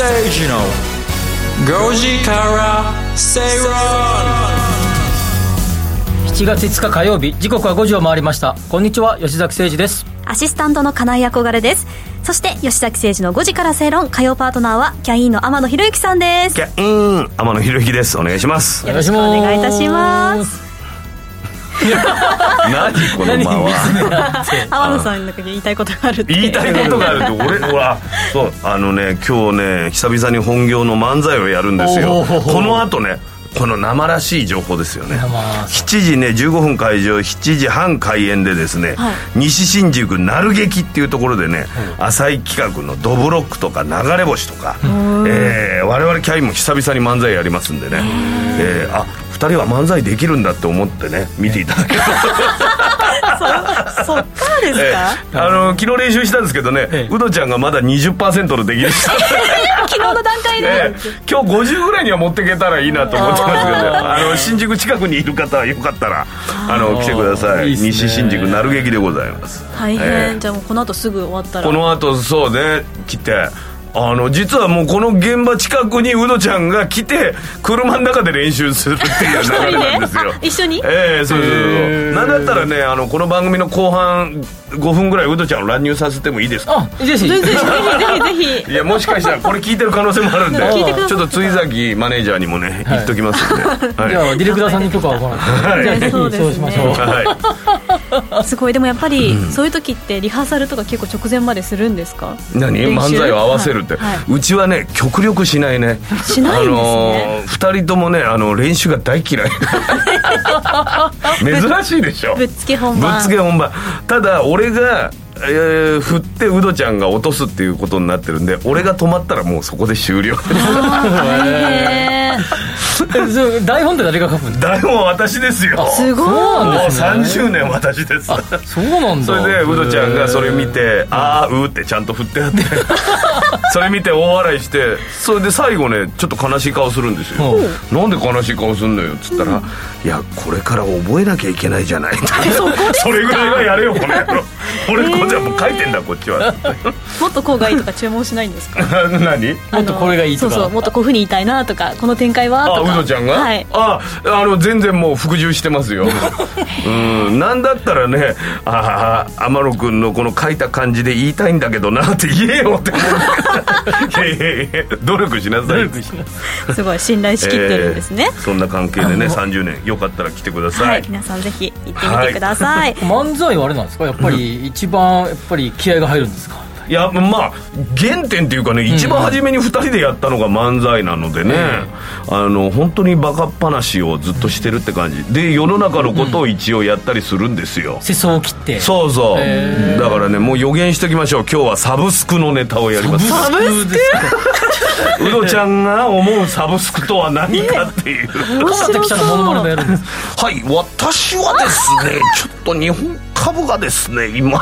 崎誠二の5時から正論7月5日火曜日時刻は5時を回りました。こんにちは吉崎誠二です。アシスタントの金井憧れです。そして吉崎誠二の5時から正論火曜パートナーはキャインの天野博之さんです。キャイン天野博之です。お願いします。よろしくお願いいたします何この間は。天野さんなんか言いたいことがあるって。言いたいことがあるって。俺 ほらそうあのね今日ね久々に本業の漫才をやるんですよ。この後ねこの生らしい情報ですよね。生7時ね15分会場7時半開演でですね、はい。西新宿なる劇っていうところでね、浅井企画の「ドブロック」とか「流れ星」とか、えー我々キャインも久々に漫才やりますんでね、えーあ2人は漫才できるんだって思ってね見ていただける。と そ そっからですえか、えあの昨日練習したんですけどね、ええ。ウドちゃんがまだ20%の出来でした、昨日の段階で、ええ。今日50ぐらいには持っていけたらいいなと思ってますけどね。あの新宿近くにいる方はよかったらあの来てください。ね。西新宿なる劇でございます。大変、ええ。じゃあもうこの後すぐ終わったら。この後そうね。来てあの実はもうこの現場近くにウドちゃんが来て車の中で練習するっていう流れなんですよ。あ一緒に？ええそうそうそう。なんだったらねあのこの番組の後半5分ぐらいウドちゃんを乱入させてもいいですか？あぜひ。ぜひぜひぜひぜひ。いやもしかしたらこれ聞いてる可能性もあるんで。ちょっと追崎マネージャーにもね言っときますんで、はいじゃあディレクターさんに許可をもらって、そうですねそうしましょうはい。すごい。でもやっぱり、そういう時ってリハーサルとか結構直前までするんですか？何？漫才を合わせるって、はい。はいうちはね極力しないね。しないんですね。あのー二人ともねあの練習が大嫌い。珍しいでしょ。ぶっつけ本ぶ番っつけ本番。ただ俺が、えー振ってウドちゃんが落とすっていうことになってるんで俺が止まったらもうそこで終了。へーえそう台本って誰が書くん台本は私ですよ。すごい。もう30年私ですそうなんだ。それでウドちゃんがそれ見て「あーう」ってちゃんと振ってあって。それ見て大笑いしてそれで最後ねちょっと悲しい顔するんですよ。う。なんで悲しい顔すんのよっつったら「いやこれから覚えなきゃいけないじゃない」そ れぐらいはやれよこの野郎。俺こっちはもう書いてんだこっちは。もっとこうがいいとか注文しないんですか？何？もっとこれがいいとか。そうそうもっとこういうふうに言いたいなとかこの展開はとあかウドちゃんが、はい。ああの全然もう服従してますよ。うんなんだったらねああ天野君のこの書いた感じで言いたいんだけどなって言えよって思う。いやいやいや努力しなさい。努力しますすごい信頼しきってるんですね。え、ーそんな関係でね30年よかったら来てください、はい皆さんぜひ行ってみてください、漫才はあれなんですか？やっぱり一番やっぱり気合が入るんですか？いやまあ原点っていうかね一番初めに2人でやったのが漫才なのでね、あの本当にバカっ話をずっとしてるって感じ。で世の中のことを一応やったりするんですよ、世相を切って。そうそう、だからねもう予言しときましょう。今日はサブスクのネタをやります。サブスク？ですかウドちゃんが思うサブスクとは何かっていう。鎌田記者のモノマネもやるんです。かはい私はですねちょっと日本株がですね今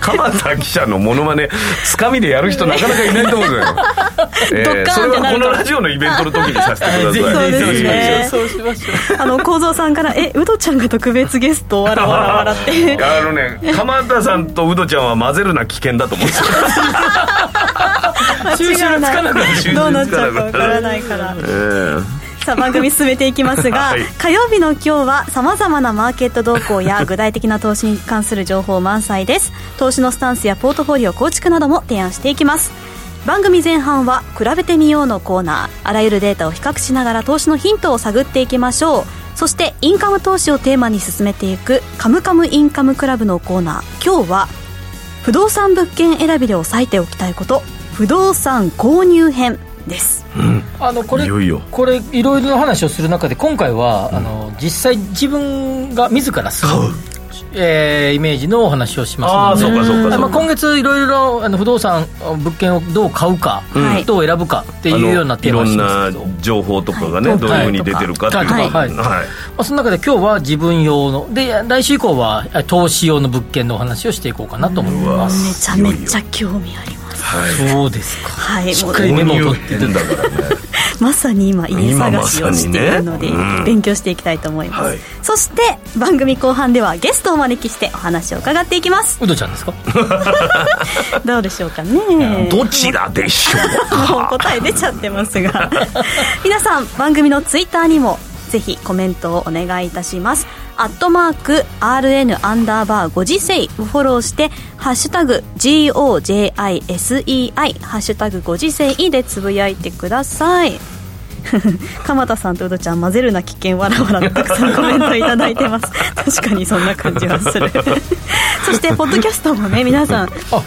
鎌田記者のモノマネつかみでやる人なかなかいないと思うんですよ、えーンそれはこのラジオのイベントの時にさせてください。ぜ ひそうですぜひね。そうしましょう。あの構造さんから「えウドちゃんが特別ゲストわらわら笑って。あのね鎌田さんとウドちゃんは混ぜるな危険だと思うんですよ収集がつかなくなる収集どうなっちゃうかわからないから。えーさあ番組進めていきますが、はい。火曜日の今日はさまざまなマーケット動向や 具体的な投資に関する情報満載です。投資のスタンスやポートフォリオ構築なども提案していきます。番組前半は「比べてみよう」のコーナーあらゆるデータを比較しながら投資のヒントを探っていきましょう。そしてインカム投資をテーマに進めていく「カムカムインカムクラブ」のコーナー。今日は不動産物件選びで押さえておきたいこと。不動産購入編です。あのこれいよいよ。これいろいろな話をする中で今回は、あの実際自分が自ら住む、えーイメージのお話をしますので。ああそうかそうかそうか、まあ、今月いろいろあの不動産物件をどう買うか、はい。どう選ぶかっていうようなテーマをしいろんなますけど、ま情報とかがね、はい。どういうふうに出てるかっていうのがはい。はい。あ、その中で今日は自分用ので来週以降はえ投資用の物件のお話をしていこうかなと思ってまめすちゃめちゃ興味ありますはい。そうですか。はいもうしっかりメモを取って変だからね。まさに今家探しをしているので、勉強していきたいと思います、はい。そして番組後半ではゲストをお招きしてお話を伺っていきます。ウドちゃんですか？どうでしょうかね。どちらでしょうか？もう答え出ちゃってますが。皆さん番組のツイッターにもぜひコメントをお願いいたしますアットマーク RN アンダーバーご時世をフォローしてハッシュタグ GOJISEI ハッシュタグご時世でつぶやいてください。鎌田さんとウドちゃん混ぜるな危険わらわらとたくさんコメントいただいてます。確かにそんな感じはする。そしてポッドキャストもね皆さん。あ、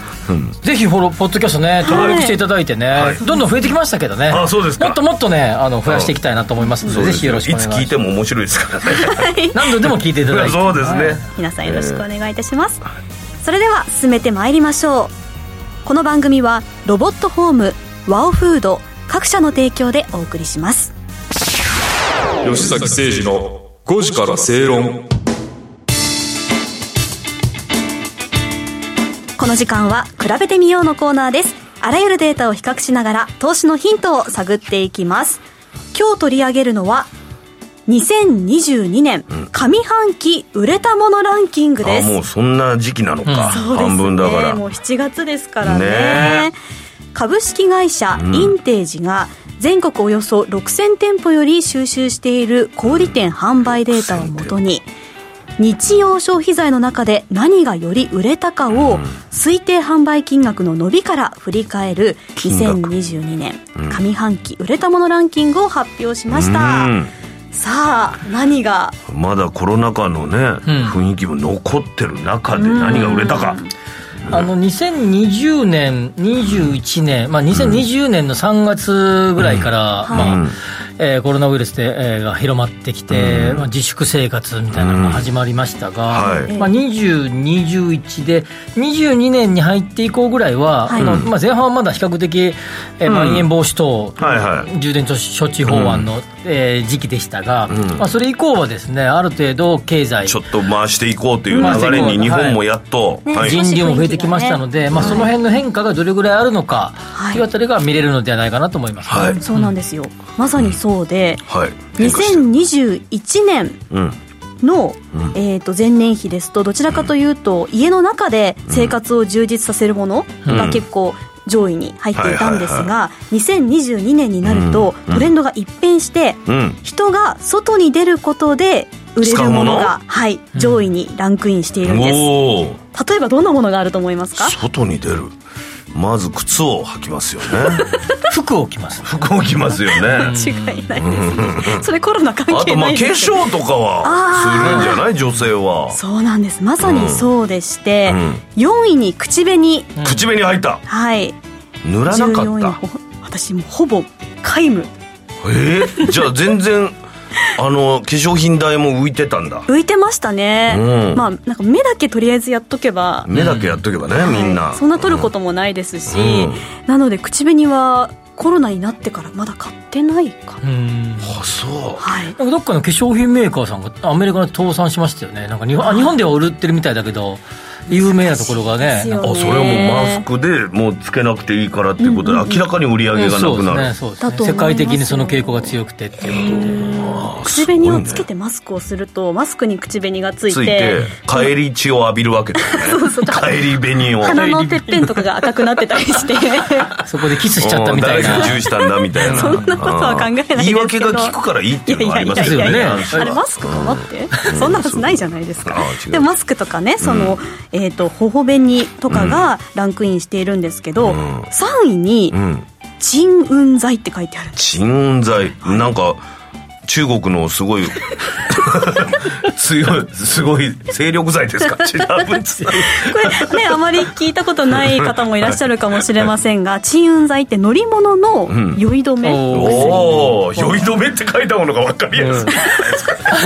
ぜひフォローポッドキャストね登録していただいてね、どんどん増えてきましたけどね。あそうですか。もっともっとねあの増やしていきたいなと思いますのでぜひよろしくお願いします。いつ聞いても面白いですからね。何度でも聞いていただいて。そうですね、皆さんよろしくお願いいたします、それでは進めてまいりましょう。この番組はロボットホームワオフード各社の提供でお送りします。吉崎誠二の5時から正論。この時間は比べてみようのコーナーです。あらゆるデータを比較しながら投資のヒントを探っていきます。今日取り上げるのは2022年上半期売れたものランキングです、あもうそんな時期なのか、そうですね。半分だから。もう7月ですからね。ね株式会社インテージが全国およそ6000店舗より収集している小売店販売データをもとに日用消費財の中で何がより売れたかを推定販売金額の伸びから振り返る金額。2022年上半期売れたものランキングを発表しました。うん。さあ何が？まだコロナ禍のね、雰囲気も残ってる中で何が売れたか、あの2020年、21年、まあ、2020年の3月ぐらいから、まあえーコロナウイルスで、えーが広まってきて、まあ、自粛生活みたいなのが始まりましたが、はい。まあ、20、21で、22年に入って以降ぐらいは、はい。まあ、前半はまだ比較的、えーまん。延防止等、はいはい。充電処置法案の、えー時期でしたが、まあ、それ以降はですね、ある程度経済、ちょっと回していこうという流れに日本もやっと、ねはい。人流も増えてきましたので、まあ、その辺の変化がどれぐらいあるのかはい。というあたりが見れるのではないかなと思います、はい。そうなんですよ。まさにそうではい。変化してる2021年うん。の、えー、と前年比ですとどちらかというと家の中で生活を充実させるものが結構上位に入っていたんですはいが2022年になるとトレンドが一変してうん。人が外に出ることで売れるものがはい、上位にランクインしているんです。例えばどんなものがあると思いますか？外に出るまず靴を履きますよね。服を着ます。服を着ますよね。違いないですね。それコロナ関あ係とまあ化ないですけど粧とかはするんじゃない？女性は。そうなんです。まさにそうでして、う4位に口紅、口紅入った。はい。塗らなか14位っほ私もうほぼ皆無。たえー？じゃあ全然あの化粧品代も浮いてたんだ。浮いてましたね、うん。まあなんか目だけとりあえずやっとけば、目だけやっとけばね、みんな。はいそんな取ることもないですし、うん。なので口紅はコロナになってからまだ買ってないかな、うん。あそう。はい。なんかどっかの化粧品メーカーさんがアメリカで倒産しましたよね。なんか日本あ日本では売れてるみたいだけど有名なところがねですよなんか。あそれはもうマスクでもうつけなくていいからっていうことで明らかに売り上げがなくなる、そうですねそうですね。世界的にその傾向が強くてっていうことで。口紅をつけてマスクをするとマスクに口紅がついて。ついて帰り血を浴びるわけだよね。帰り紅を。鼻のてっぺんとかが赤くなってたりして。そこでキスしちゃったみたいうん誰がしたんだみたいな。そんなことは考えないですけど。言い訳が聞くからいいっていうのがありますよね。あれマスクかなって？そんなはずないじゃないですか。でもマスクとかねその、えっ、と頬紅とかがランクインしているんですけど、ん。3位にうん。鎮雲剤って書いてある鎮雲剤なんか中国のすごい強いすごい精力剤ですか？違うんですこれねあまり聞いたことない方もいらっしゃるかもしれませんが鎮雲剤って乗り物の酔い止め、おおお酔い止めって書いたものが分かりやすい、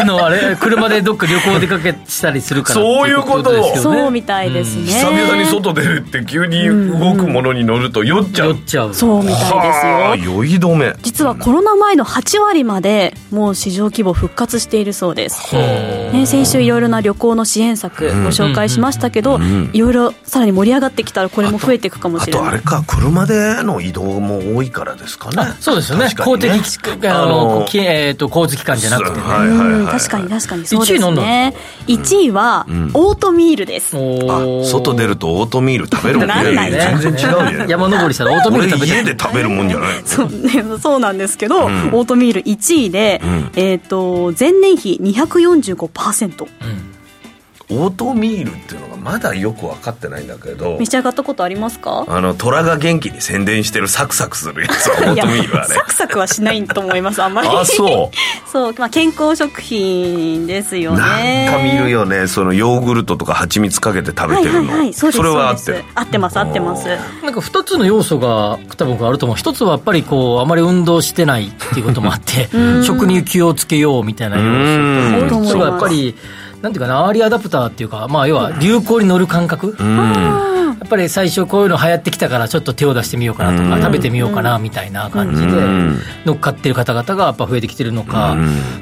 あのあれ車でどっか旅行出かけしたりするからそういうこと。ってですよね。そうみたいですね、久々に外出るって急に動くものに乗ると酔っちゃう、酔っちゃう。そうみたいですよ。はあ酔い止め。実はコロナ前の8割までもう市場規模復活しているそうです、ね、先週いろいろな旅行の支援策ご紹介しましたけど、いろいろさらに盛り上がってきたらこれも増えていくかもあしれない。とあれか車での移動も多いからですかね。あそうですよね。確か公的あのきえー、と交通機関じゃなくてね、はいはいはいうん確かに確かにそうです1位なんだ。ね1位はオートミールです、おーあ外出るとオートミール食べるもんなんない全然違うじゃん山登りしたらオートミール食べ俺て家で食べるもんじゃない。そうね、そうなんですけど、オートミール1位で、えっ、と、前年比245%。オートミールっていうのがまだよく分かってないんだけど召し上がったことありますか？あの虎が元気に宣伝してるサクサクするやつ オートミールあれサクサクはしないと思います、あんまり。あそう。そう、まあ、健康食品ですよね。なんか見るよねそのヨーグルトとか蜂蜜かけて食べてるの、はいはいはい、そうです。れは合ってる。合ってます、合ってます。なんか2つの要素が多分あると思う。一つはやっぱりこうあまり運動してないっていうこともあって 食に気をつけようみたいな要うん。素ともう一つがやっぱりなんていうかなアーリーアダプターっていうかまあ要は流行に乗る感覚。やっぱり最初こういうの流行ってきたからちょっと手を出してみようかなとか食べてみようかなみたいな感じで乗っかってる方々がやっぱ増えてきてるのか。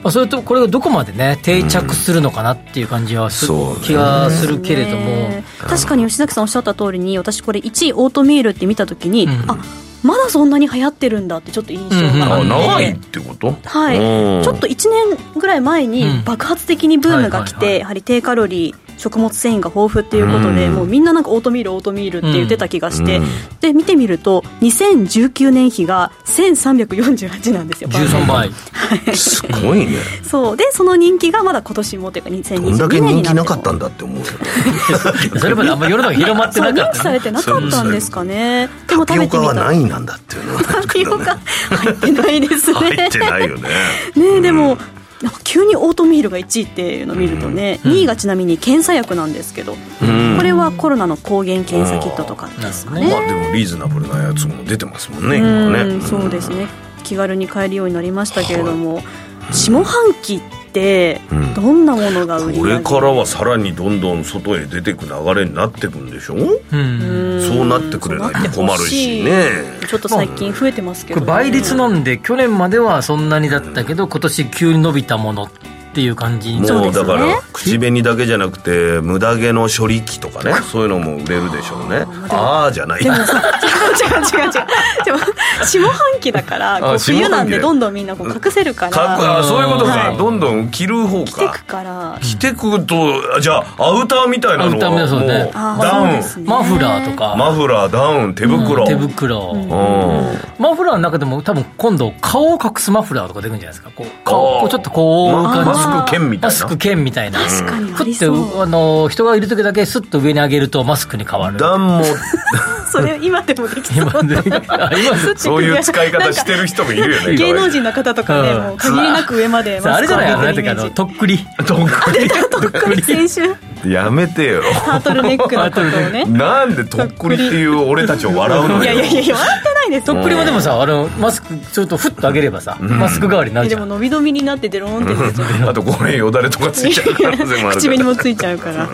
まあそれとこれがどこまでね定着するのかなっていう感じはすそうね。気がするけれども。ね。確かに吉崎さんおっしゃった通りに私これ1位オートミールって見た時に、あまだそんなに流行ってるんだってちょっと印象がああって、長いってこと？はい、うん。ちょっと1年ぐらい前にうん。爆発的にブームが来て、はいはいはい。やはり低カロリー食物繊維が豊富っていうことで、うん。もうみんななんかオートミールオートミールって言ってた気がして、うん。で見てみると2019年比が1348なんですよ 13倍。すごいね。そう。でその人気がまだ今年もというか2022どんだけ年になっても。人気なかったんだって思う それまであんまり世の中広まってなかった。ね認知されてなかったんですかね。でも食べてみたら。何位なんだっていうのは。あタピオカ入ってないですね。入ってないよね。ねでもなん。か急にオートミールが1位っていうのを見るとね、2位がちなみに検査薬なんですけど、うん。これはコロナの抗原検査キットとかですかね。まあでもリーズナブルなやつも出てますもんねうん今ね。そうですね。気軽に買えるようになりましたけれども、下半期ってどんなものが売りこ上げれからはさらにどんどん外へ出てく流れになってくんでしょ？うん。そうなってくれないと困るしね。ちょっと最近増えてますけど、これ倍率なんで去年まではそんなにだったけど今年急に伸びたもの。っていう感じ。もうだから口紅だけじゃなくて無駄毛の処理器とかねそういうのも売れるでしょうね。ああじゃない。でもさ違う違う違う違う。でも下半期だから冬なんでどんどんみんなこう隠せるから。あそういうことか、はいどんどん着る方か。着てくから。着てくとあじゃあアウターみたいなのもうあダウン。ね。マフラーとか。マフラーダウン手袋、手袋、うん。マフラーの中でも多分今度顔を隠すマフラーとか出るんじゃないですか。こう顔こうちょっとこう感じマスク剣みたいな。マスク剣みたいな。確かにあふってりそうあの人がいる時だけスッと上に上げるとマスクに変わる。段も。それ今でもできそう。今 そういう使い方してる人もいるよね芸能人の方とかね、うん。もう限りなく上までマスクをあれじゃないあの上げて。るイメージなんていうかあのとっくり。どんこり。とっくり先週やめてよ。タートルネックのことをね。なんでとっくりっていう俺たちを笑うのよ。いやいやいやいや笑ってないです。とっくりもでもさあのマスクちょっとふっと上げればさマスク代わりになるじゃんでも伸び伸びになってデローンって出ちゃうあとこれよだれとかついちゃう可能性もある 口紅からもついちゃうから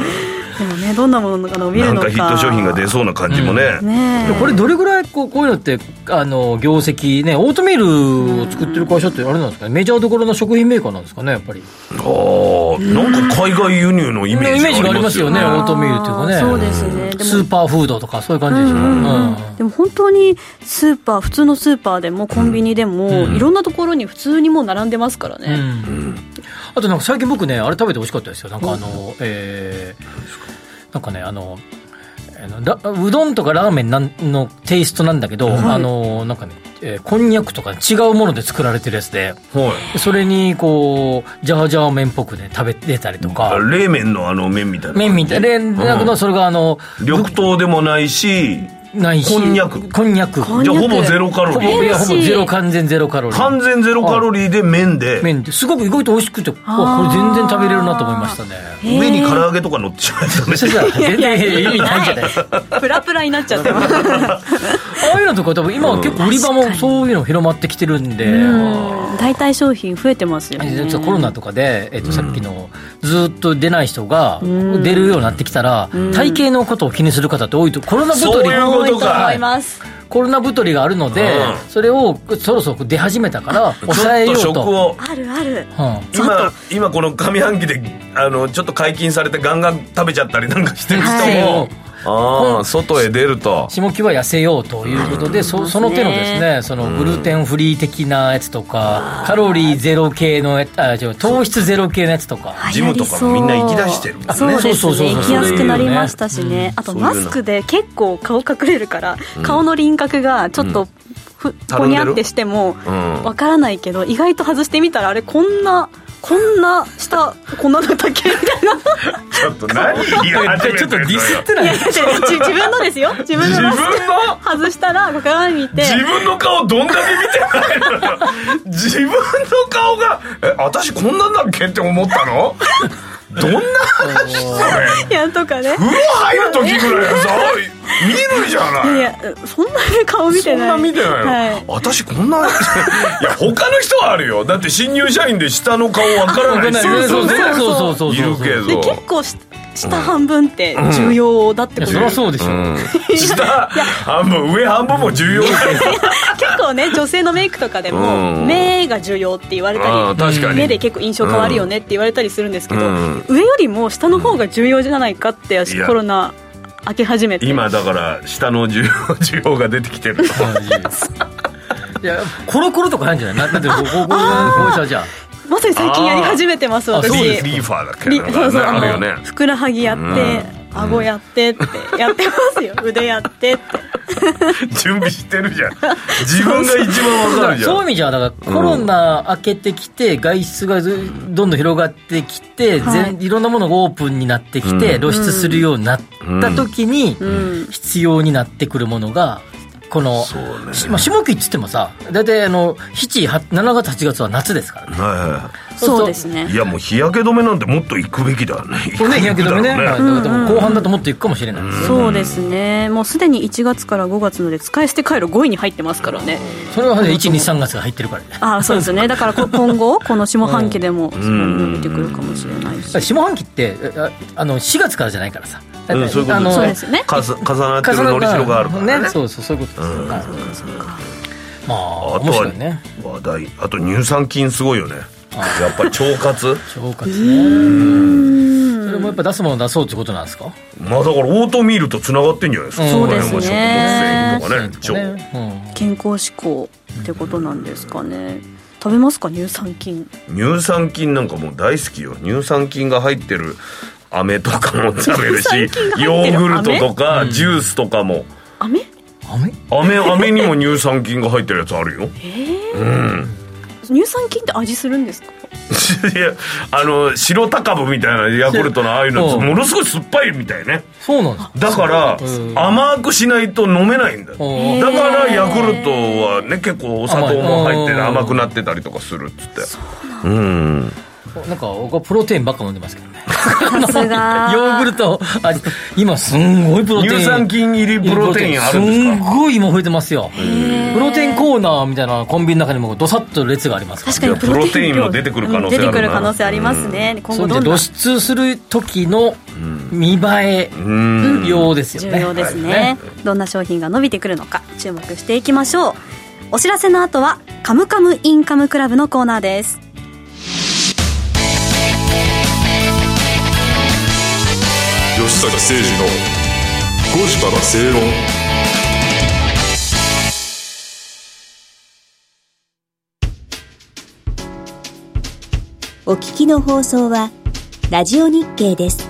でもねどんなものが伸びなんるのか。かヒット商品が出そうな感じもね、ねえ。これどれぐらいこうこういうのってあの業績ねオートミールを作ってる会社ってあれなんですかね？メジャーどころの食品メーカーなんですかねやっぱり。ああなんか海外輸入のイメージイメージがありますよねオートミールっていうかね。そうですね。でもスーパーフードとかそういう感じでしょ、うん。でも本当にスーパー普通のスーパーでもコンビニでも、いろんなところに普通にもう並んでますからうね、ん。あとなんか最近僕ねあれ食べて美味しかったですよ。なんかあのえーなんかねあのうどんとかラーメンなんのテイストなんだけど、あのなんかね、えーこんにゃくとか違うもので作られてるやつではい。それにこうジャージャー麺っぽくね食べてたりとか。冷麺のあの麺みたいな麺みたいな。でだけどそれがあの緑豆でもないしないし。こんにゃく。こんにゃく。じゃあほぼゼロカロリー。ほぼいやほぼゼロ完全ゼロカロリー。完全ゼロカロリーで麺で。麺ってすごく意外と美味しくてわこれ全然食べれるなと思いましたね。上に唐揚げとか乗ってしまいそうねそしたら全然意味ないんじゃない。プラプラになっちゃってます。ああいうのとか多分今は結構売り場もそういうの広まってきてるんで、うん。代替商品増えてますよね。実はコロナとかで、えっとさっきのずっと出ない人が出るようになってきたら、体型のことを気にする方って多いとコロナ太りそういうことか多いと思います。コロナ太りがあるので、うん。それをそろそろ出始めたから 抑えようちょっと。食と。を。あるある。うん。今今この上半期であのちょっと解禁されてガンガン食べちゃったりなんかしてる人も、ああ外へ出ると。下期は痩せようということで、そその手のですね、そのグルテンフリー的なやつとか、カロリーゼロ系のやあ違う糖質ゼロ系のやつとか、ジムとかもみんな行き出してるもんね。そう。そうそうそうね行きやすくなりましたしね、あとそういうの。マスクで結構顔隠れるから、顔の輪郭がちょっとふ、ぽにゃってしてもうん。わからないけど意外と外してみたらあれこんなこんな下こんなだったっけ？みたいな。ちょっと何言い始めてちょっとディスってないいやいや自自分のですよ。自分の外したら鏡見て。自分の顔どんだけ見てないのよ。自分の顔がえ私こんなんだっけ？って思ったの？どんな話それ。いやとかね。風呂入る時ぐらいさ見るじゃない。いやそんなに顔見てない。そんな見てないの、はい。私こんないや他の人はあるよ。だって新入社員で下の顔わからない人そうそうねそうそうそう。いるけど。で結構し下半分って重要だってこと。そりゃそうでしょ、うん。下半分上半分も重要。結構ね女性のメイクとかでもうん。目が重要って言われたあー確かに。り目で結構印象変わるよねって言われたりするんですけどうん。上よりも下の方が重要じゃないかってコロナ明け始めて。今だから下の需要需要が出てきてる いやコロコロとか入るんじゃない？ななんでこうこうこうこうしたじゃまさに最近やり始めてます私あそうです。リーファーだっけリなんかそうそうねあるよね。ふくらはぎやって顎やってってやってますよ。腕やってって。準備してるじゃん。自分が一番わかるじゃん。そういう意味じゃだからコロナ明けてきて外出がずどんどん広がってきて、はい。全いろんなものがオープンになってきて、露出するようになった時にん。必要になってくるものがこの、まあ、下期っつってもさ大体あの7 7月8月は夏ですから。ねはいはそうですね。いいやもう日焼け止めなんてもっと行くべきだね。これね日焼け止めね、後半だともっといくかもしれない。そうですね。もうすでに1月から5月ので使い捨て回路5位に入ってますからね。それはね123月が入ってるからね。ああそうですね。だからこ 今後この下半期でもそこに伸びてくるかもしれないし。下半期ってああの4月からじゃないからさ、うんそういうことですよね。かす重なってるのりしろがあるからね。ね。そうそうそういうことですよ、はいまああとはね。話題。あと乳酸菌すごいよね。やっぱり腸活？腸活ね。それもやっぱ出すもの出そうってことなんですか？まあだからオートミールとつながってんじゃないですか、うん。そうですね食物繊維とかねそう腸。ね健康志向ってことなんですかね。食べますか？乳酸菌。乳酸菌なんかもう大好きよ。乳酸菌が入ってる飴とかも食べるしヨーグルトとかジュースとかも。飴？飴？飴飴にも乳酸菌が入ってるやつあるよ。乳酸菌って味するんですか？いやあの白高部みたいなヤクルトのああいうのうん。ものすごい酸っぱいみたいね。そうなんです。だからうん甘くしないと飲めないんだだからヤクルトはね結構お砂糖も入って甘くなってたりとかするっつって。うんなんか僕はプロテインばっか飲んでますけどね。さすが。ヨーグルト味今すんごいプロテイン。乳酸菌入りプロテインあるんですすんかごい今増えてますよ。プロテインコーナーみたいなコンビニの中にもどさっと列がありますから。確かにプロテインも出てくる可能性あるな。うん出てくる可能性ありますね、今後どんど露出する時の見栄えうん用ですよね、重要ですね,、はい。どんな商品が伸びてくるのか注目していきましょう。お知らせの後は「カムカムインカムクラブ」のコーナーです吉坂誠二の5時から正論お聞きの放送はラジオ日経です。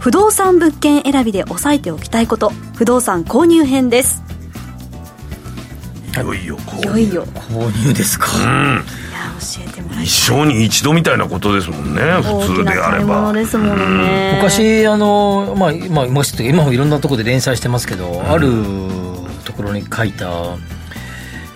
不動産物件選びで押さえておきたいこと。不動産購入編です。いよいよこういよいよ。購入ですか、いや教えてもらい一生に一度みたいなことですもんね大普通であれば。物ですものね。昔あのまあまあ今もいろんなところで連載してますけど、あるところに書いた、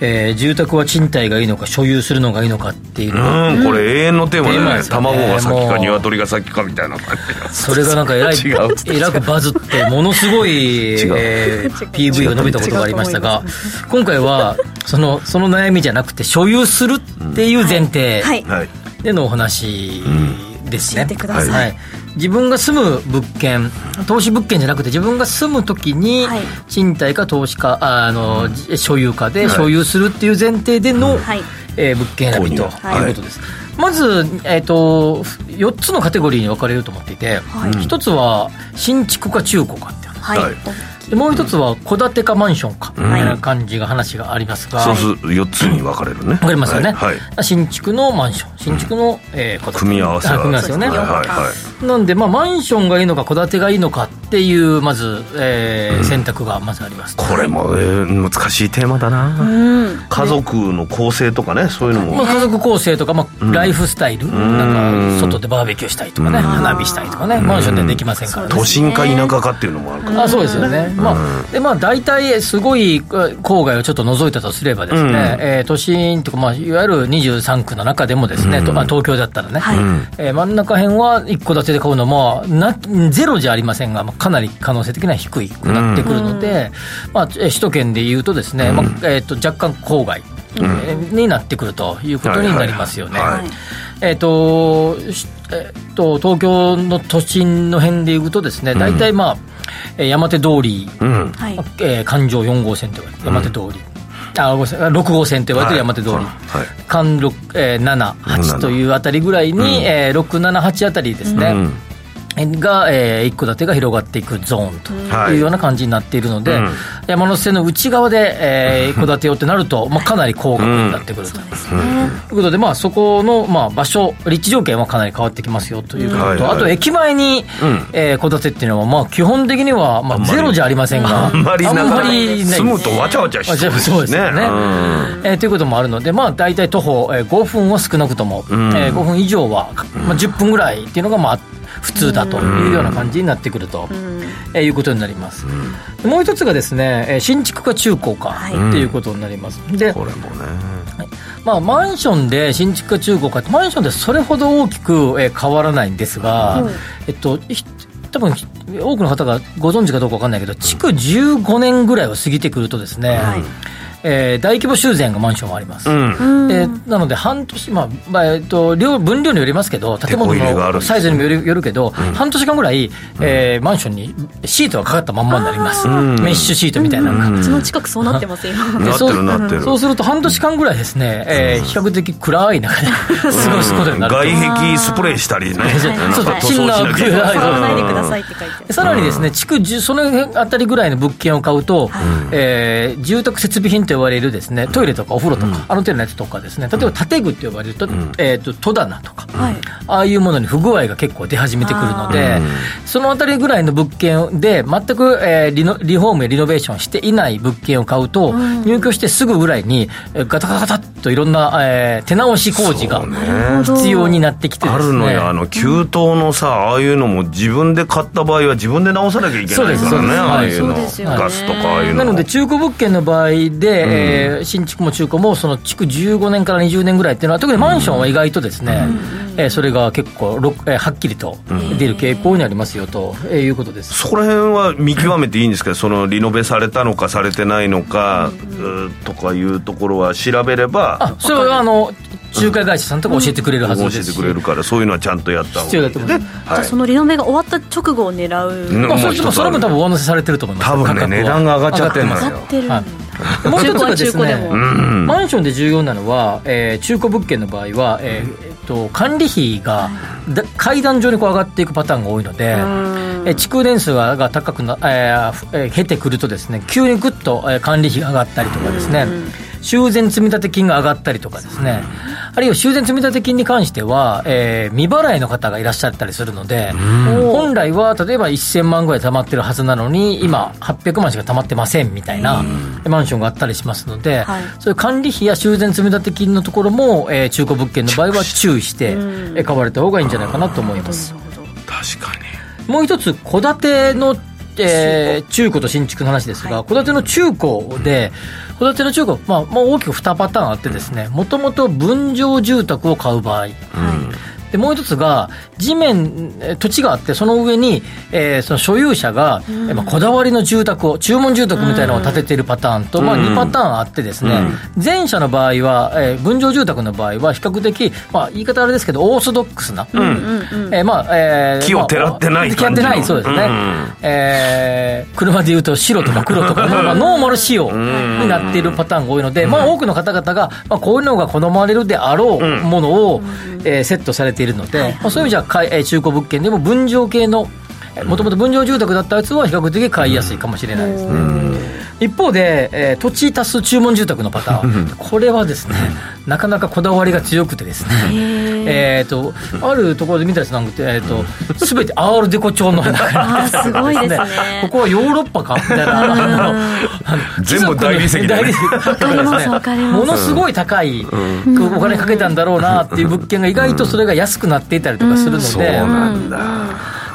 えー住宅は賃貸がいいのか所有するのがいいのかっていう。うんこれ永遠のテーマでねね。卵が先か鶏が先かみたいな感じそれがなんかえらい えらくバズってものすごい、えー PV が伸びたことがありましたが今回はそのその悩みじゃなくて所有するっていう前提はいはい。でのお話ですね、教えてください。はい。自分が住む物件投資物件じゃなくて自分が住む時にはい。賃貸か投資かああのじ所有かではい。所有するっていう前提での、はい。えー物件選びとい。うことです、まず、えー、と4つのカテゴリーに分かれると思っていて、はい。1つは新築か中古かっていう話。はい、はい。でもう一つは戸建てかマンションかみはいたいな感じが話がありますが、そうすると4つに分かれるね。わかりますよね、はい。はい。新築のマンション。新築の、えー戸建て。組み合わせ組み合わせよね、はいはいはいなんで、まあ、マンションがいいのか戸建てがいいのかっていうまず、えー選択がまずあります、これも、えー難しいテーマだな、うん。家族の構成とかねそういうのも、まあ、家族構成とか、まあ、ライフスタイル、なんか外でバーベキューしたいとかね、花火したいとかね、マンションではできませんからね。都心か田舎かっていうのもあるから、あそうですよね、まあでまあ、大体すごいえ郊外をちょっと除いたとすればですね、うん。えー都心とか、まあ、いわゆる23区の中でもですね、とまあ、東京だったらね、はい。えー真ん中辺は一戸建てで買うのもなゼロじゃありませんが、まあ、かなり可能性的には低いくなってくるので、まあ、えー首都圏でいうとですね、まあえー、と若干郊外、えーになってくるということになりますよね。えっ、と、しえっ、と、東京の都心の辺でいうとですね、大体まあ、えー山手通り、うん。はいえー環状4号線と言われて、山手通り。あ、ごめんなさい。6号線と言われてる山手通り。はい。環六えー7、8というあたりぐらいに、えー6、7、8あたりですね。うんが、えー、一戸建てが広がっていくゾーンとはい。いうような感じになっているので、うん。山手線の内側で、えー、一戸建てよってなると、まあ、かなり高額になってくると。ということで、まあ、そこの、まあ、場所、立地条件はかなり変わってきますよということと、はい。はい。あと駅前に、うん。えー戸建てっていうのは、まあ、基本的には、まあ、ゼロじゃありませんが、あんまりない。住むとわちゃわちゃしそう。ですそうですよね。ね。えーということもあるので、まあ、大体徒歩、えー5分は少なくとも、ん。えー5分以上は、まあ、10分ぐらいっていうのが、まあ、普通だというような感じになってくると、えーいうことになります。もう一つがですね、えー新築か中古かはい。っていうことになります。で、これもね。まあ、マンションで新築か中古かって、マンションでそれほど大きく、えー変わらないんですが、えっと、ひ多分多くの方がご存知かどうか分かんないけど、築15年ぐらいを過ぎてくるとですね、えー大規模修繕がマンションはあります。うん。えーなので、半年、まあまあえっと量分量によりますけど、建物のサイズにもよるよるけど、半年間ぐらい、えーマンションにシートがかかったまんまになります、メッシュシートみたいな。のが。うちの近くそうなってますよでなってるなってる。そうすると半年間ぐらいですね、えー比較的暗い中で 過ごすことになると。外壁スプレーしたりね。そうそう。シンナーさらにですね、築10その辺あたりぐらいの物件を買うと、えー住宅設備品と呼ばれるですね、トイレとかお風呂とか、あの手のやつとかですね、例えば建具って呼ばれると、えっ、と、戸棚とか、はい。ああいうものに不具合が結構出始めてくるので、そのあたりぐらいの物件で、全く、えーリノリフォームやリノベーションしていない物件を買うと、入居してすぐぐらいに、えーガタガタガタっといろんな、えー手直し工事が必要になってきてですね。あるのよ。あの給湯のさああいうのも自分で買った場合は自分で直さなきゃいけないからね。そうですそうです。ああいうの。そうですよね。ガスとかああいうの。なので、中古物件の場合で、えー新築も中古も、その築15年から20年ぐらいっていうのは、特にマンションは意外とですね、えーそれが結構ろ、えーはっきりと出る傾向にありますよと、えーいうことです。そこら辺は見極めていいんですけどそのリノベされたのかされてないのか、うーとかいうところは調べればあそれはあの仲介会社さんとか教えてくれるはず教ですし、えてくれるからそういうのはちゃんとやった方必要だと思います。じゃあそのリノベが終わった直後を狙う、うんまあ、それも多分上乗せされてると思います。多分ね値段が上がっちゃってるのよ。上が上がってる。はいもう一つがですねマンションで重要なのは、えー中古物件の場合は、えーえっと管理費がだ階段上にこう上がっていくパターンが多いので、えー築年数がが高くな、えーふえー経てくるとですね急にぐっと、えー管理費が上がったりとかですね、修繕積立金が上がったりとかですね、あるいは修繕積立金に関しては、えー未払いの方がいらっしゃったりするので、本来は例えば1000万ぐらい貯まってるはずなのに、今、800万しか貯まってませんみたいなマンションがあったりしますので、はい。そういう管理費や修繕積立金のところも、えー中古物件の場合は注意して、えー買われた方がいいんじゃないかなと思います。確かに。もう一つ、戸建ての、えー中古。と新築の話ですが、戸建ての中古で、戸建ての中古、まあ、まあ、大きく2パターンあってですね、もともと分譲住宅を買う場合、でもう一つが、地面、えー土地があって、その上に、えーその所有者が、えーまあ、こだわりの住宅を、注文住宅みたいなのを建てているパターンと、まあ、2パターンあってですね、前者の場合は、えー分譲住宅の場合は、比較的、まあ、言い方あれですけど、オーソドックスな、えーまあえー木をてらってない感じの。まあてらってない、そうですね。えー車でいうと白とか黒とか、まあ、ノーマル仕様になっているパターンが多いので、まあ、多くの方々が、まあ、こういうのが好まれるであろうものを、えーセットされているので、まあ、そういう意味じゃ中古物件でも分譲系の、もともと分譲住宅だったやつは比較的買いやすいかもしれないですね。一方で、えー土地足す注文住宅のパターン、これはですね、なかなかこだわりが強くてですね、えーと、あるところで見たやつなんて、えーと、すべてアールデコ調の中にあーすごいですね。ここはヨーロッパかみたいな、あのあの全部大理石でね。大理石ものすごい高い、お金かけたんだろうなっていう物件が意外とそれが安くなっていたりとかするのそうで、なんだ、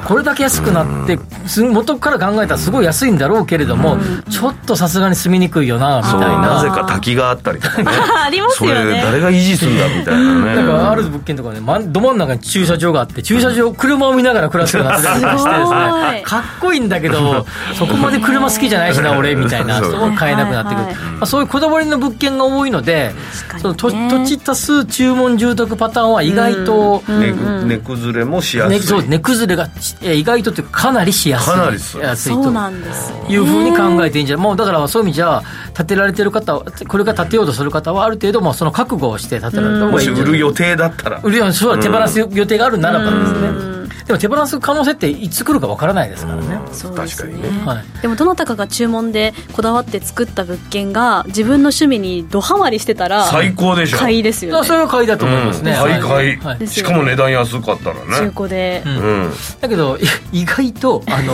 これだけ安くなって、す元から考えたらすごい安いんだろうけれども、ちょっとさすがに住みにくいよな、みたいそう。なな。ぜか滝があったりとかね。ありますそれよね誰が維持するんだみたいなね。だからある物件とかね、まど真ん中に駐車場があって、駐車場、車を見ながら暮らすようになってたりとかしてですねい、かっこいいんだけど、そこまで車好きじゃないしな、俺、みたいな、そうそう。買えなくなってくる。はいはいまあ、そういうこだわりの物件が多いので、ね。その土土地足す注文住宅パターンは意外と、ね値崩れもしやすい、ね、そう値崩れがえー意外とというかかなりしやすい。かなりそう安いと。そうなんですね。いうふうに考えていいんじゃないもうだからそういう意味じゃ建てられてる方はこれから建てようとする方はある程度もうその覚悟をして建てられた方もしがいいんじゃない。売る予定だったら。売るよそうだ手放す予定があるならばですねでも手放す可能性っていつ来るかわからないですからね、そうです確かにね。はい。でもどなたかが注文でこだわって作った物件が自分の趣味にドハマりしてたら最高でしょ。買いですよね。あそれは買いだと思いますね、買い買い、はい。しかも値段安かったら中ね古で、うん。だけど、い意外と、あの、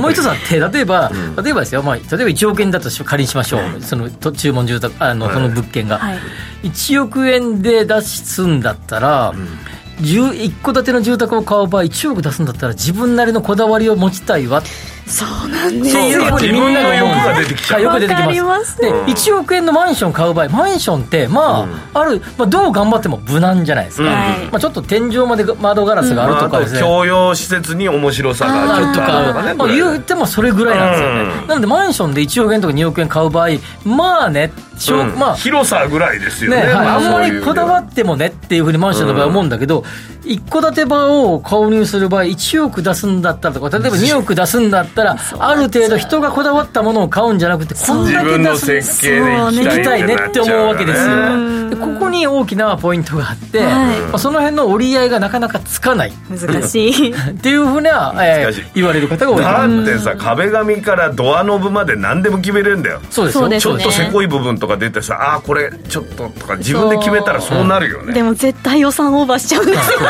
もう一つあって、例えば、例えばですよ、まあ、例えば1億円だとし仮にしましょう。その、と注文住宅、あの、その物件が。はい。1億円で出すんだったら、10一戸建ての住宅を買う場合1億出すんだったら自分なりのこだわりを持ちたいわ。っそうなんですていうふうにみんなが思う。んです自分の欲が出てきちゃう。はいよく出てきまます。すで1億円のマンション買う場合マンションってまあ、ある、まあ、どう頑張っても無難じゃないですか、はい。まあ、ちょっと天井まで窓ガラスがあるまあ、あととかですね、共用施設に面白さがあるとか。ね。まあ、言ってもそれぐらいなんですよね、うん。なのでマンションで1億円とか2億円買う場合まあねしょううん。まあ。広さぐらいですよね。ねはい、あんまそういうりこだわってもねっていうふうにマンションの場合は思うんだけど、一戸建て場を購入する場合1億出すんだったらとか例えば2億出すんだったらある程度人がこだわったものを買うんじゃなくてこん自だけ分の出す設計で行きたいね。って思うわけですよ。うんでここに大きなポイントがあって、はいまあ、その辺の折り合いがなかなかつかない。難しい。っていうふうな、えー言われる方が多い。だってさ壁紙からドアノブまで何でも決めれるんだよ。そうですよ。ちょっとせこい部分とか出てさああーこれちょっととか自分で決めたらそうなるよね。でも絶対予算オーバーしちゃうんですよね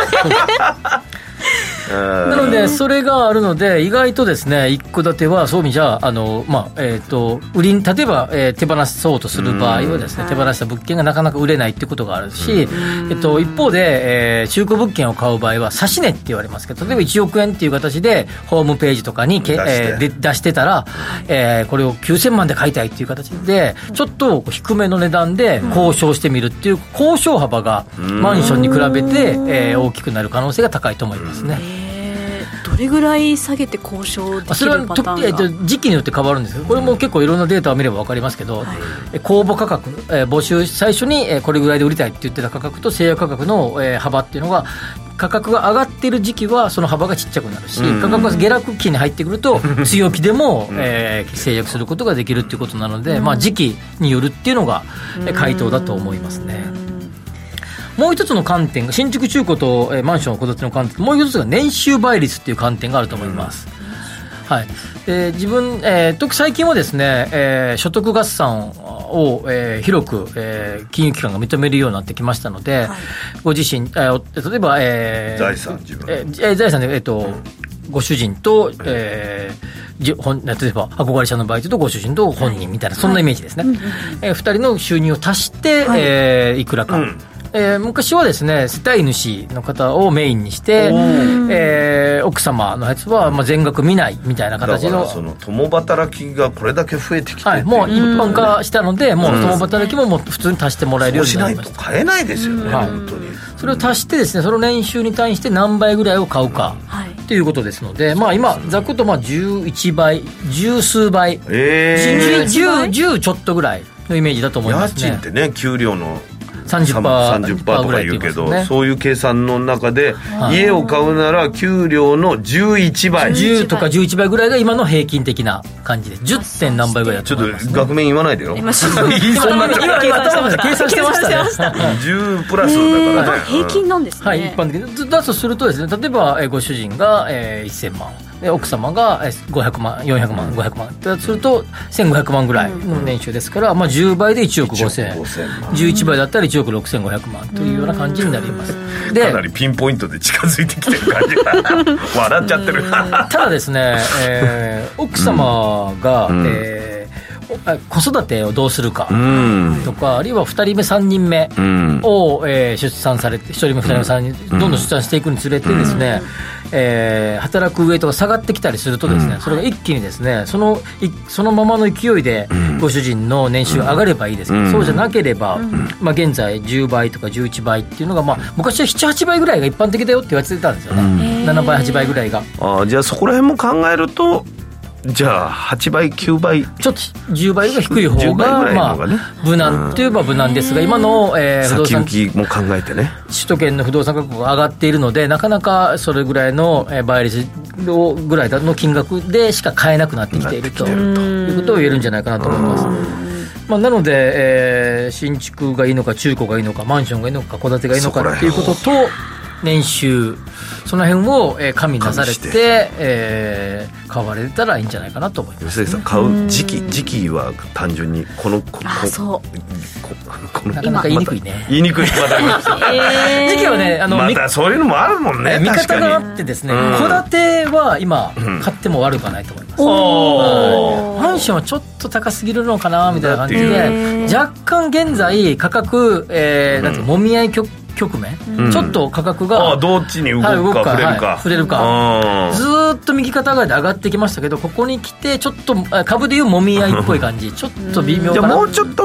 なので、それがあるので、意外とですね、一戸建ては、そういう意味じゃ、あの、まあ、えっ、と、売りに、例えば、えー手放そうとする場合はですね、手放した物件がなかなか売れないっていうことがあるし、えっと、一方で、えー中古物件を買う場合は、差し値って言われますけど、例えば1億円っていう形で、ホームページとかにけ、出して。えーで出してたら、えーこれを9000万で買いたいっていう形で、ちょっと低めの値段で交渉してみるっていう、交渉幅がマンションに比べて、えー大きくなる可能性が高いと思いますね。れぐらい下げて交渉できそれはるパターンが時期によって変わるんですけど、これも結構いろんなデータを見れば分かりますけど、え公募価格、えー募集、最初にえーこれぐらいで売りたいって言ってた価格と、制約価格のえー幅っていうのが、価格が上がっている時期はその幅がちっちゃくなるし、価格が下落期に入ってくると、強気でも、えー制約することができるっていうことなので、まあ、時期によるっていうのがえー回答だと思いますね。もう一つの観点が、新築中古と、えーマンション、戸建ての観点、もう一つが年収倍率っていう観点があると思います。はい、で自分、えー、特最近はですね、えー所得合算を、えー広く、えー金融機関が認めるようになってきましたので、ご自身、えーお例えば、えー財産自分えーえー財産で、えーとご主人と、えーじ本例えば憧れ者の場合とご主人と本人みたいな、そんなイメージですね、えー二人の収入を足して、い。えーいくらか、えー昔はですね世帯主の方をメインにして、えー奥様のやつは、まあ、全額見ないみたいなだ形のからその共働きがこれだけ増えてきてはい、もう一般化したので、もう共働きももう普通に足してもらえるよそううしなになりました。いと買えないですよね、はい本当に。それを足してですね、その年収に対して何倍ぐらいを買うかはい。ということですので、まあ今、ざっくとまあ11倍、十数倍、ええ10、10ちょっとぐらいのイメージだと思いますね。家賃っ。てね給料の30% 30%とか言うけど、そういう計算の中で、家を買うなら給料の11倍。ち10とか11倍ぐらいが今の平均的な感じです。10. 点何倍ぐらいだょっと思います、と額面言わないでよ。今すぐ今、今、今、今頭で計算してましたね。10 プラスだから。ね、平均なんですね、はい、一般的に。だとするとですね例えば、えーご主人が、えー1000万で奥様がえー500万400万500万だとすると1500万ぐらいの年収ですから、まあ、10倍で1億5000 1億5000万。11倍だったら1億6500万というような感じになります。でかなりピンポイントで近づいてきてる感じが。笑っちゃってる。ただですね、えー奥様が、えーおあ子育てをどうするかうん。とか、あるいは2人目3人目うん。を、えー出産されて1人目2人目3人どんどん出産していくにつれてですね、えー働くウエイトが下がってきたりするとですね、それが一気にですねそのいそのままの勢いでご主人の年収が上がればいいですけど、そうじゃなければ、まあ、現在10倍とか11倍っていうのが、まあ、昔は78倍ぐらいが一般的だよって言われてたんですよね、7倍8倍ぐらいが。あじゃあそこら辺も考えるとじゃあ8倍9倍。ちょっと10倍が低い方10倍ぐが、らいまあ無難といえば無難ですが、今の、えー不動先産行きも考えてね。首都圏の不動産価格が上がっているので、なかなかそれぐらいのえー倍率をぐらいの金額でしか買えなくなってきていると。いうことを言えるんじゃないかなと思います。まあ、なので、えー新築がいいのか、中古がいいのか、マンションがいいのか、戸建てがいいのかっていうことと、年収、その辺を、えー加味なされてて、えー買われたらいいんじゃないかなと思います。吉崎さん買う時期時期は単純にこのここあそう。ここのなかなか言いにくいね。言いにくい。また。時期はね、あの、まみたそういうのもあるもんね見方があってですねうん。戸建ては今買っても悪くはないと思います、おはい。マンションはちょっと高すぎるのかなみたいな感じで若干現在価格、えーなんていうかもみ合い局局面、ちょっと価格があどっちに動くか、はい動くか触れるか、はい触れるか。うん。ずーっと右肩上がりで上がってきましたけどここに来てちょっとあ株でいうもみ合いっぽい感じ。ちょっと微妙かな。あもうちょっと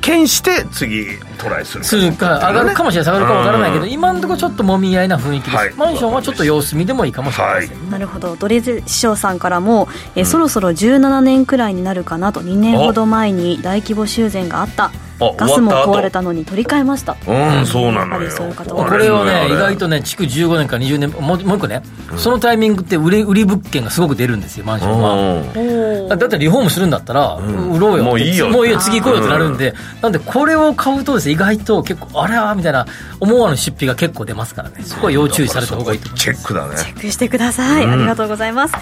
検して次トライするするか上がるかもしれない下がるかもわからないけどうん今のところちょっともみ合いな雰囲気です、はいマンションはちょっと様子見でもいいかもしれません、なるほどドレズ師匠さんからも、えーそろそろ17年くらいになるかなと2年ほど前に大規模修繕があったあガスも壊れたのに取り替えました。うんそうなのよ。そういう方これはね、意外とね、築15年から20年、もうもう一個ね、そのタイミングって売り売り物件がすごく出るんですよ、マンションは。だだってリフォームするんだったら、売ろうよ。もういいよ。もういいよ、次行こうよってなるんで、なんでこれを買うとですね、意外と結構、あれはみたいな、思わぬ出費が結構出ますからね、そこは要注意された方がいいと思います。チェックだね。チェックしてください、ありがとうございます。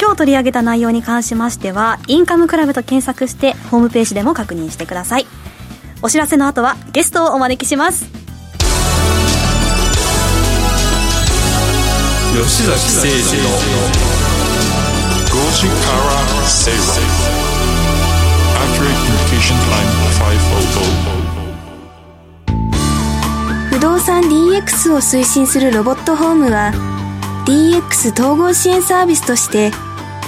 今日取り上げた内容に関しましてはインカムクラブと検索してホームページでも確認してくださいお知らせの後はゲストをお招きします。吉崎誠二の5時から正論 Accurate Communication Time 500不動産 DX を推進するロボットホームは DX 統合支援サービスとして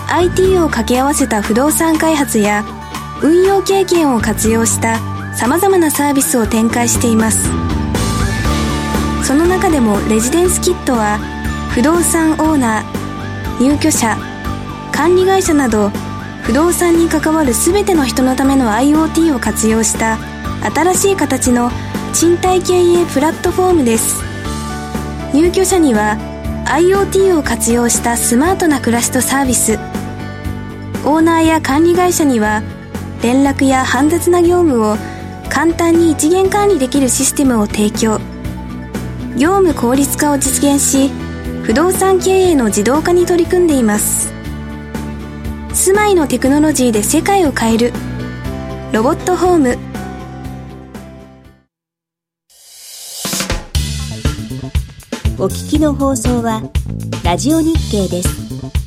IT を掛け合わせた不動産開発や運用経験を活用したさまざまなサービスを展開しています。その中でもレジデンスキットは不動産オーナー入居者管理会社など不動産に関わる全ての人のための IoT を活用した新しい形の賃貸経営プラットフォームです。入居者には IoT を活用したスマートな暮らしとサービス。オーナーや管理会社には連絡や煩雑な業務を簡単に一元管理できるシステムを提供。業務効率化を実現し不動産経営の自動化に取り組んでいます。住まいのテクノロジーで世界を変える。ロボットホーム。お聞きの放送はラジオ日経です。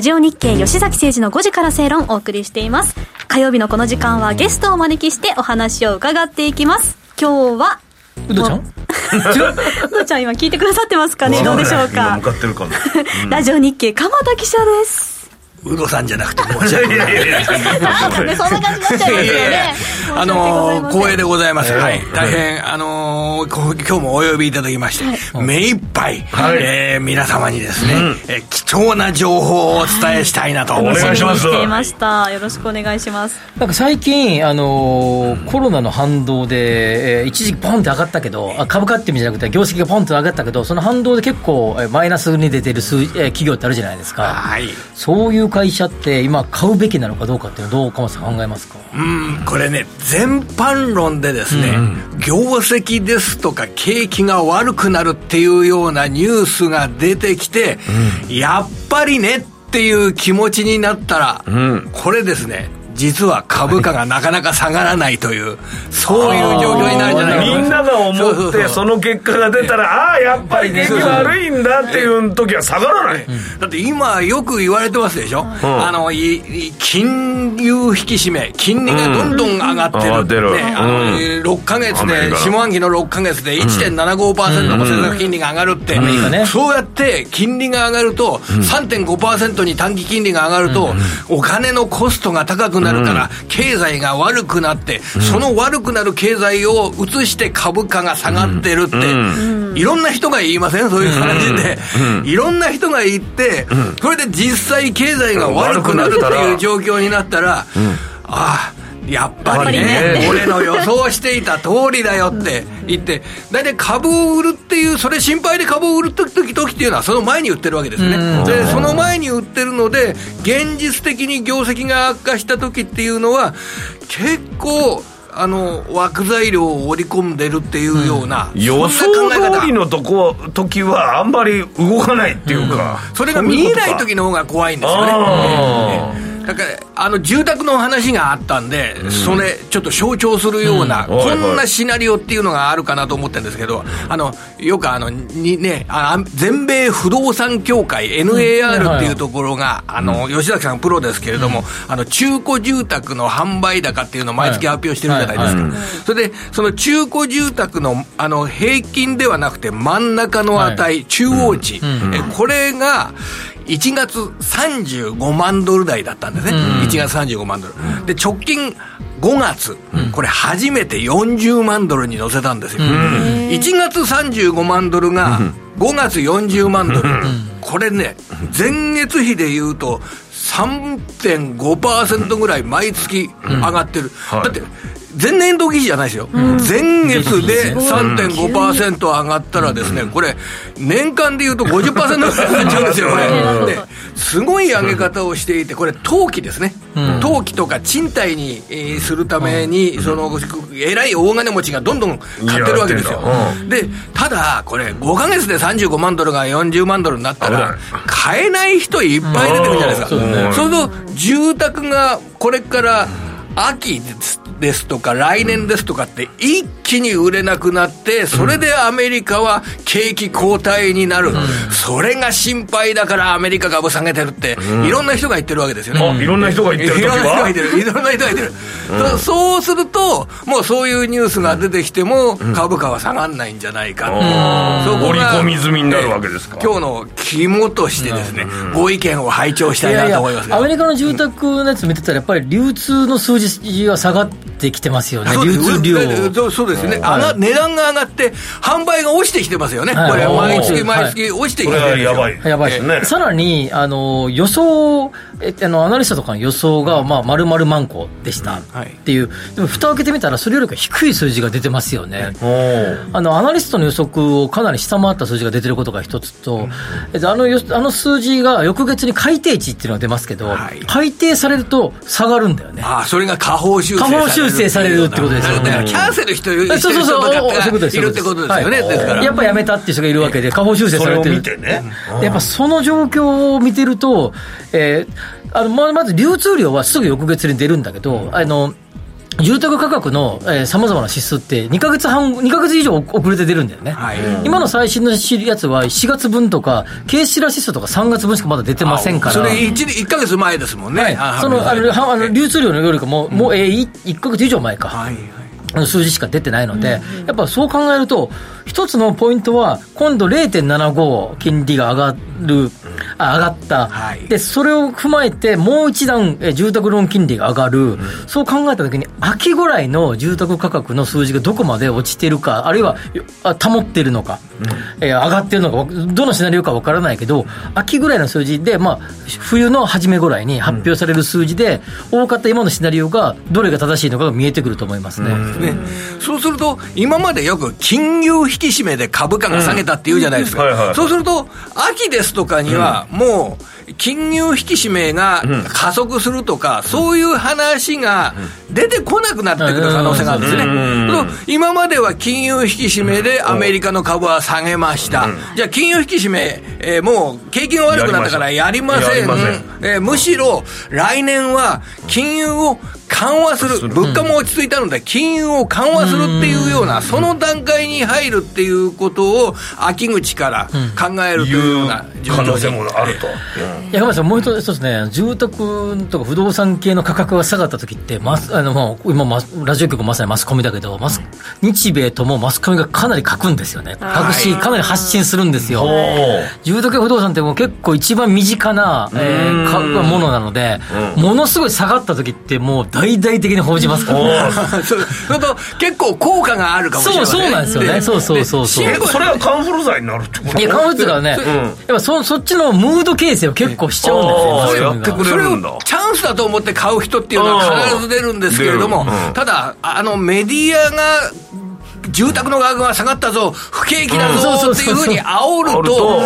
ラジオ日経吉崎誠二の5時から正論をお送りしています。火曜日のこの時間はゲストをお招きしてお話を伺っていきます。今日は、うどちゃん？違う うどちゃん今聞いてくださってますかね？どうでしょうか？今向かってるかも。ラジオ日経鎌田記者です。ウドさんじゃなくて申し訳ない。なんかね、そんな感じになっちゃいますよね。あのー、光栄でございます。はいはい。大変、あのー、こ今日もお呼びいただきまして、目いっぱい、えー皆様にですね、えー貴重な情報をお伝えしたいなと思います。お願いしいました。よろしくお願いします。なんか最近、あのーコロナの反動で、えー一時期ポンって上がったけど、あ株価って意味じゃなくて、業績がポンって上がったけど、その反動で結構、えーマイナスに出てる数、えー企業ってあるじゃないですか。はい。そういう会社って、今、買うべきなのかどうかっていうのは、どう鎌田さん考えますか？うん、これね、全般論でですね、業績ですとか景気が悪くなるっていうようなニュースが出てきて、やっぱりねっていう気持ちになったら、これですね、実は株価がなかなか下がらないという、そういう状況になるんじゃないかと。みんなが思って、その結果が出たら、ああ、やっぱり景気悪いんだっていう時は下がらない。だって今よく言われてますでしょ、あのいい金融引き締め、金利がどんどん上がってる、ねあのうん。6ヶ月で、下半期の6ヶ月で1.75%の政策金利が上がるって、そうやって金利が上がると、3.5%に短期金利が上がると、お金のコストが高くなるから、経済が悪くなって、その悪くなる経済を移して株価が下がってるって、いろんな人が言いません？そういう感じで、いろんな人が言って、それで実際経済が悪くなるっていう状況になったら、ああ、やっぱりやっぱりね、俺の予想していた通りだよって言って、大体株を売るっていう、それ心配で株を売るとき時々っていうのは、その前に売ってるわけですね。で、その前に売ってるので、現実的に業績が悪化した時っていうのは、結構、あの枠材料を織り込んでるっていうような、予想そん。な考え方通りのとこ時はあんまり動かないっていうか、それが見えない時の方が怖いんですよね。あだからあの住宅の話があったんで、それ、ちょっと象徴するような、こんなシナリオっていうのがあるかなと思ってるんですけど、あのよくあのに、ね、あ全米不動産協会、NAR っていうところが、あの吉崎さん、プロですけれども、あの中古住宅の販売高っていうのを毎月発表してるじゃないですか、それで、その中古住宅のあの平均ではなくて、真ん中の値、中央値、えこれが、1月35万ドル台だったんですね、1月35万ドル。で、直近5月、これ初めて40万ドルに乗せたんですよ。1月35万ドルが5月40万ドル。これね、前月比でいうと、3.5%ぐらい毎月上がってる。だって前年度比じゃないですよ、前月で3.5%上がったらですね、これ、年間でいうと50%ぐらい上がっちゃうんですよ、これ。ですごい上げ方をしていて、これ、投機ですね、投機とか賃貸に、するために、そのえらい大金持ちがどんどん買ってるわけですよ。で、ただ、これ、5か月で35万ドルが40万ドルになったら、買えない人いっぱい出てくるじゃないですか。そうすると、住宅がこれから秋ですですとか来年ですとかって一気に売れなくなってそれでアメリカは景気後退になる、うん、それが心配だからアメリカ株下げてるって、うん、いろんな人が言ってるわけですよね、いろんな人が言ってるいろんな人が言ってるいろんな人が言ってる、うん、そうするともうそういうニュースが出てきても株価は下がらないんじゃないか、そこ織り込み済みになるわけですか、今日の肝としてですね、ご意見を拝聴したいなと思いますアメリカの住宅のやつ見てたらやっぱり流通の数字は下がってきてますよね。流通量。そうですね、はい、値段が上がって販売が落ちてきてますよね、はい、これ毎月毎月落ちてきてる、はい、やばい。やばいですね。さらにあの予想えあのアナリストとかの予想が、まあ、丸々万個でした。っていう、でも蓋を開けてみたら、それよりか低い数字が出てますよね、あのアナリストの予測をかなり下回った数字が出てることが一つと、えっと、あのあの数字が翌月に改定値っていうのが出ますけど、はい、改定されると下がるんだよね。あそれが下方修正下方修正されるってことですよね。キャンセルしてる人そうそうそういるってことですよね、ですから。やっぱやめたっていう人がいるわけで、下方修正されてる。ね、やっぱその状況を見てると、えーあのまず流通量はすぐ翌月に出るんだけど、あの住宅価格のさまざまな指数って、2か月半、2か月以上遅れて出るんだよね、はい、今の最新のやつは、4月分とか、ケーシラ指数とか3月分しかまだ出てませんから、それ1、1か月前ですもんね、はい、そのあの流通量のよりかも、もう、えー、1か月以上前か。はい数字しか出てないので、やっぱそう考えると、一つのポイントは、今度0.75金利が上がる、あ上がった、はい、で、それを踏まえて、もう一段、え住宅ローン金利が上がる、うん、そう考えたときに、秋ぐらいの住宅価格の数字がどこまで落ちてるか、あるいは保っているのか、うん、えー、上がってるのか、どのシナリオか分からないけど、秋ぐらいの数字で、まあ、冬の初めぐらいに発表される数字で、うん、多かった今のシナリオが、どれが正しいのかが見えてくると思いますね。ね。そうすると、今までよく金融引き締めで株価が下げたっていうじゃないですか、そうすると、秋ですとかには、もう、金融引き締めが加速するとか、そういう話が出てこなくなってくる可能性があるんですね。今までは金融引き締めでアメリカの株は下げました。じゃあ、金融引き締め、えー、もう景気が悪くなったからやりません。えー、むしろ、来年は金融を緩和する、物価も落ち着いたので、金融を緩和するっていうような、その段階に入るっていうことを、秋口から考えるというような可能性もあると。いや、さん、もう一つね、住宅とか不動産系の価格が下がった時って、ま、あのもう今、ラジオ局まさにマスコミだけど、マス日米ともマスコミがかなり書くんですよね、書くし、かなり発信するんですよ。住宅や不動産ってもう結構一番身近な、えー、ものなので、ものすごい下がった時って、もう大々的に報じますから、ね、それと結構効果があるかもしれない、そうそうなんですよね。そうそうそうそう。それはカンフル剤になるってこといやカンフル剤はね、うん、やっぱそそっちのムード形成を結構しちゃうんですよ、やってくれるんだ。チャンスだと思って買う人っていうのは必ず出るんですけれども、ただあのメディアが住宅の価格が下がったぞ不景気だぞっていうふうに煽ると。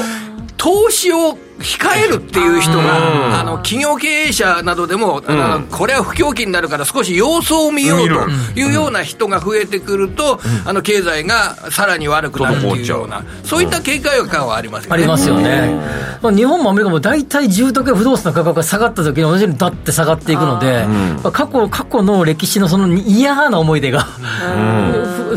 投資を控えるっていう人が、あの企業経営者などでも、あのこれは不況期になるから少し様子を見ようというような人が増えてくると、あの経済がさらに悪くなるっていうような、そういった警戒感はありますよね。ありますよね。まあ、日本もアメリカも大体住宅や不動産の価格が下がった時に同じようにだって下がっていくので、まあ、過去、過去の歴史のその嫌な思い出が、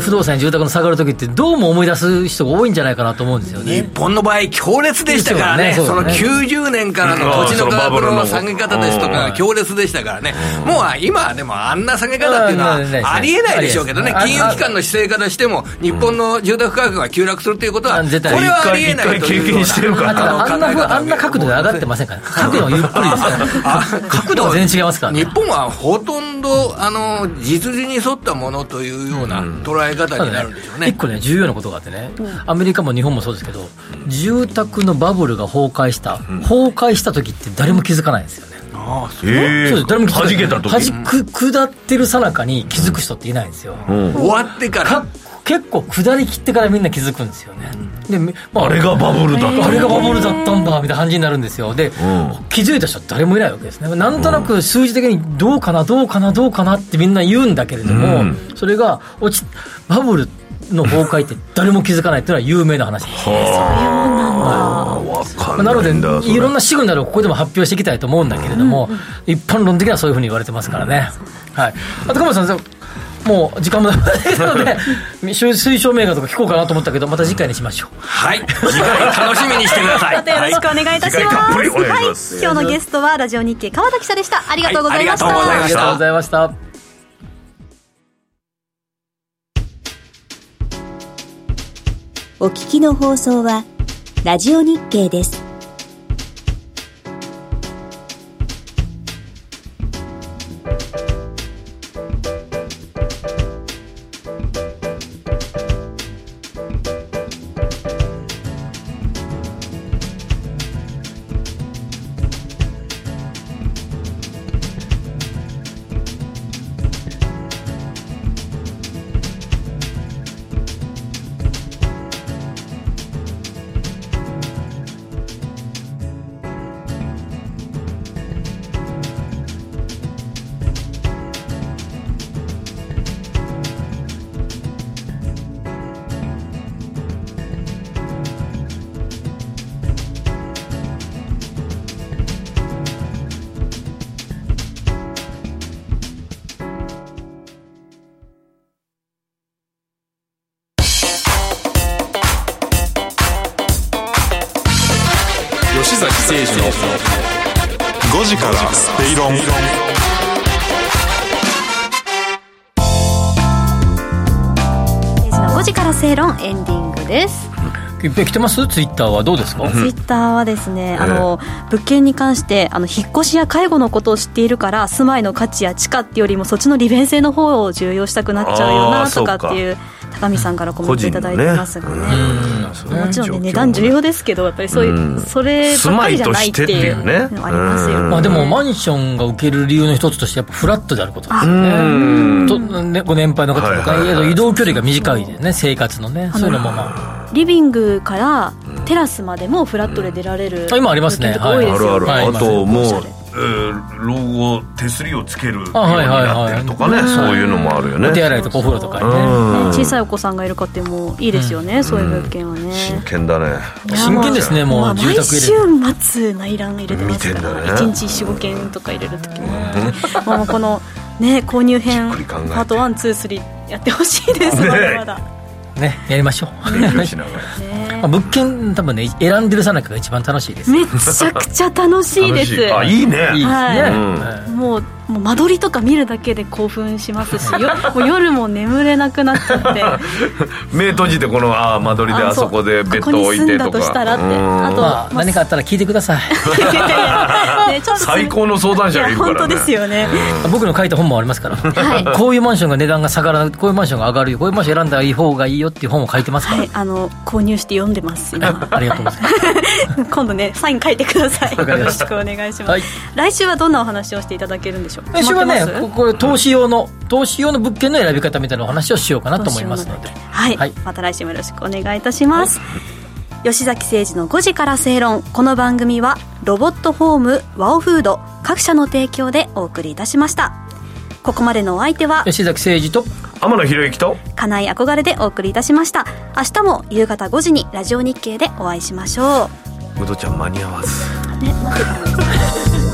ふ不動産や住宅の下がる時ってどうも思い出す人が多いんじゃないかなと思うんですよね。日本の場合強烈でしたからね90年からの土地の価格の下げ方ですとか、強烈でしたからね、もう今はでもあんな下げ方っていうのはうん。ありえないでしょうけどね、金融機関の姿勢からしても、日本の住宅価格が急落するということは、これはありえないというような一回経験してるから。あんなふうあんな角度で上がってませんから、角度はゆっくりですから、角度は全然違いますからね。日本はほとんどあの実需に沿ったものというような捉え方になるんでしょうね。一個ね、重要なことがあってね、アメリカも日本もそうですけど、住宅のバブルが崩壊した、崩壊した時って誰も気づかないんですよね。えそうです誰も気づかない弾けた時はじく下ってるさなかに気づく人っていないんですよ。終わってからか結構下り切ってからみんな気づくんですよね。で、めまあれがバブルだったあれがバブルだったんだみたいな感じになるんですよ。で、気づいた人は誰もいないわけですね。なんとなく数字的にどうかな、どうかな、どうかなってみんな言うんだけれども、それが落ち、バブルの崩壊って誰も気づかないっていうのは有名な話です。わかんなので、ないんだそれいろんなシグナルをここでも発表していきたいと思うんだけれども、一般論的にはそういうふうに言われてますからね。はい。あと、鎌田さん、もう時間もないので、推奨銘柄とか聞こうかなと思ったけど、また次回にしましょう。はい、次回楽しみにしてください。またよろしくお願いいたします。はい今日のゲストはラジオ日経川田記者でした。ありがとうございました。はいありがとうございましたありがとうございました。お聞きの放送は、ラジオ日経です。です。いっぺん来てます？ツイッターはどうですか、ツイッターはですね、あの物件に関してあの引っ越しや介護のことを知っているから住まいの価値や地価っていうよりもそっちの利便性の方を重要したくなっちゃうよなとかっていう高見さんからコメントいただいてますが。ね。もちろんね値段重要ですけどやっぱりそういう、うん。そればっかりじゃないっていうのありますよね、まあ、でもマンションが受ける理由の一つとしてやっぱフラットであることですよね。とねご年配の方とか、はいはいはいえー移動距離が短いですね生活のね。そういうのもまあリビングからテラスまでもフラットで出られるあ今ありますね。物件とか多いですよね、はい。あるある、あともうえー老後手すりをつけるようにあはいはいはい。なってるとかね、そういうのもあるよね。お手洗いとかお風呂とかにね。うん。ね小さいお子さんがいる家庭もいいですよね、そういう物件はね、真剣だね。真剣ですねもうまあ住宅毎週末内覧入れてますから、見てんだね。1日45件とか入れる時も、まあこのね購入編パート123やってほしいです、ねまだまだ。ねやりましょう。勉強しながらまあ物件多分ね選んでるさなかが一番楽しいですめちゃくちゃ楽しいです。あいいね。いいですね、はい。はいもうもう間取りとか見るだけで興奮しますしよ もう夜も眠れなくなっちゃって。目閉じてこのあー間取りであそこでベッド置いてとここに住んだとしたらかって。うん。あとまあ、何かあったら聞いてください。最高の相談者がいるからね。や本当ですよね、僕の書いた本もありますから、こういうマンションが値段が下がらないこういうマンションが上がるよこういうマンション選んだらいい方がいいよっていう本を書いてますから、はい、あの購入して読んでます今。ありがとうございます。今度ねサイン書いてください。よろしたくお願いします、はい。来週はどんなお話をしていただけるんでしょう来週はねここれ投資用の投資用の物件の選び方みたいなお話をしようかなと思いますので。はい、はい。また来週もよろしくお願いいたします、吉崎誠二の5時から正論。この番組はロボットホームワオフード各社の提供でお送りいたしました。ここまでのお相手は吉崎誠二と天野博之と金井憧れでお送りいたしました。明日も夕方5時にラジオ日経でお会いしましょう。ウドちゃん間に合わず。ね待って。たんです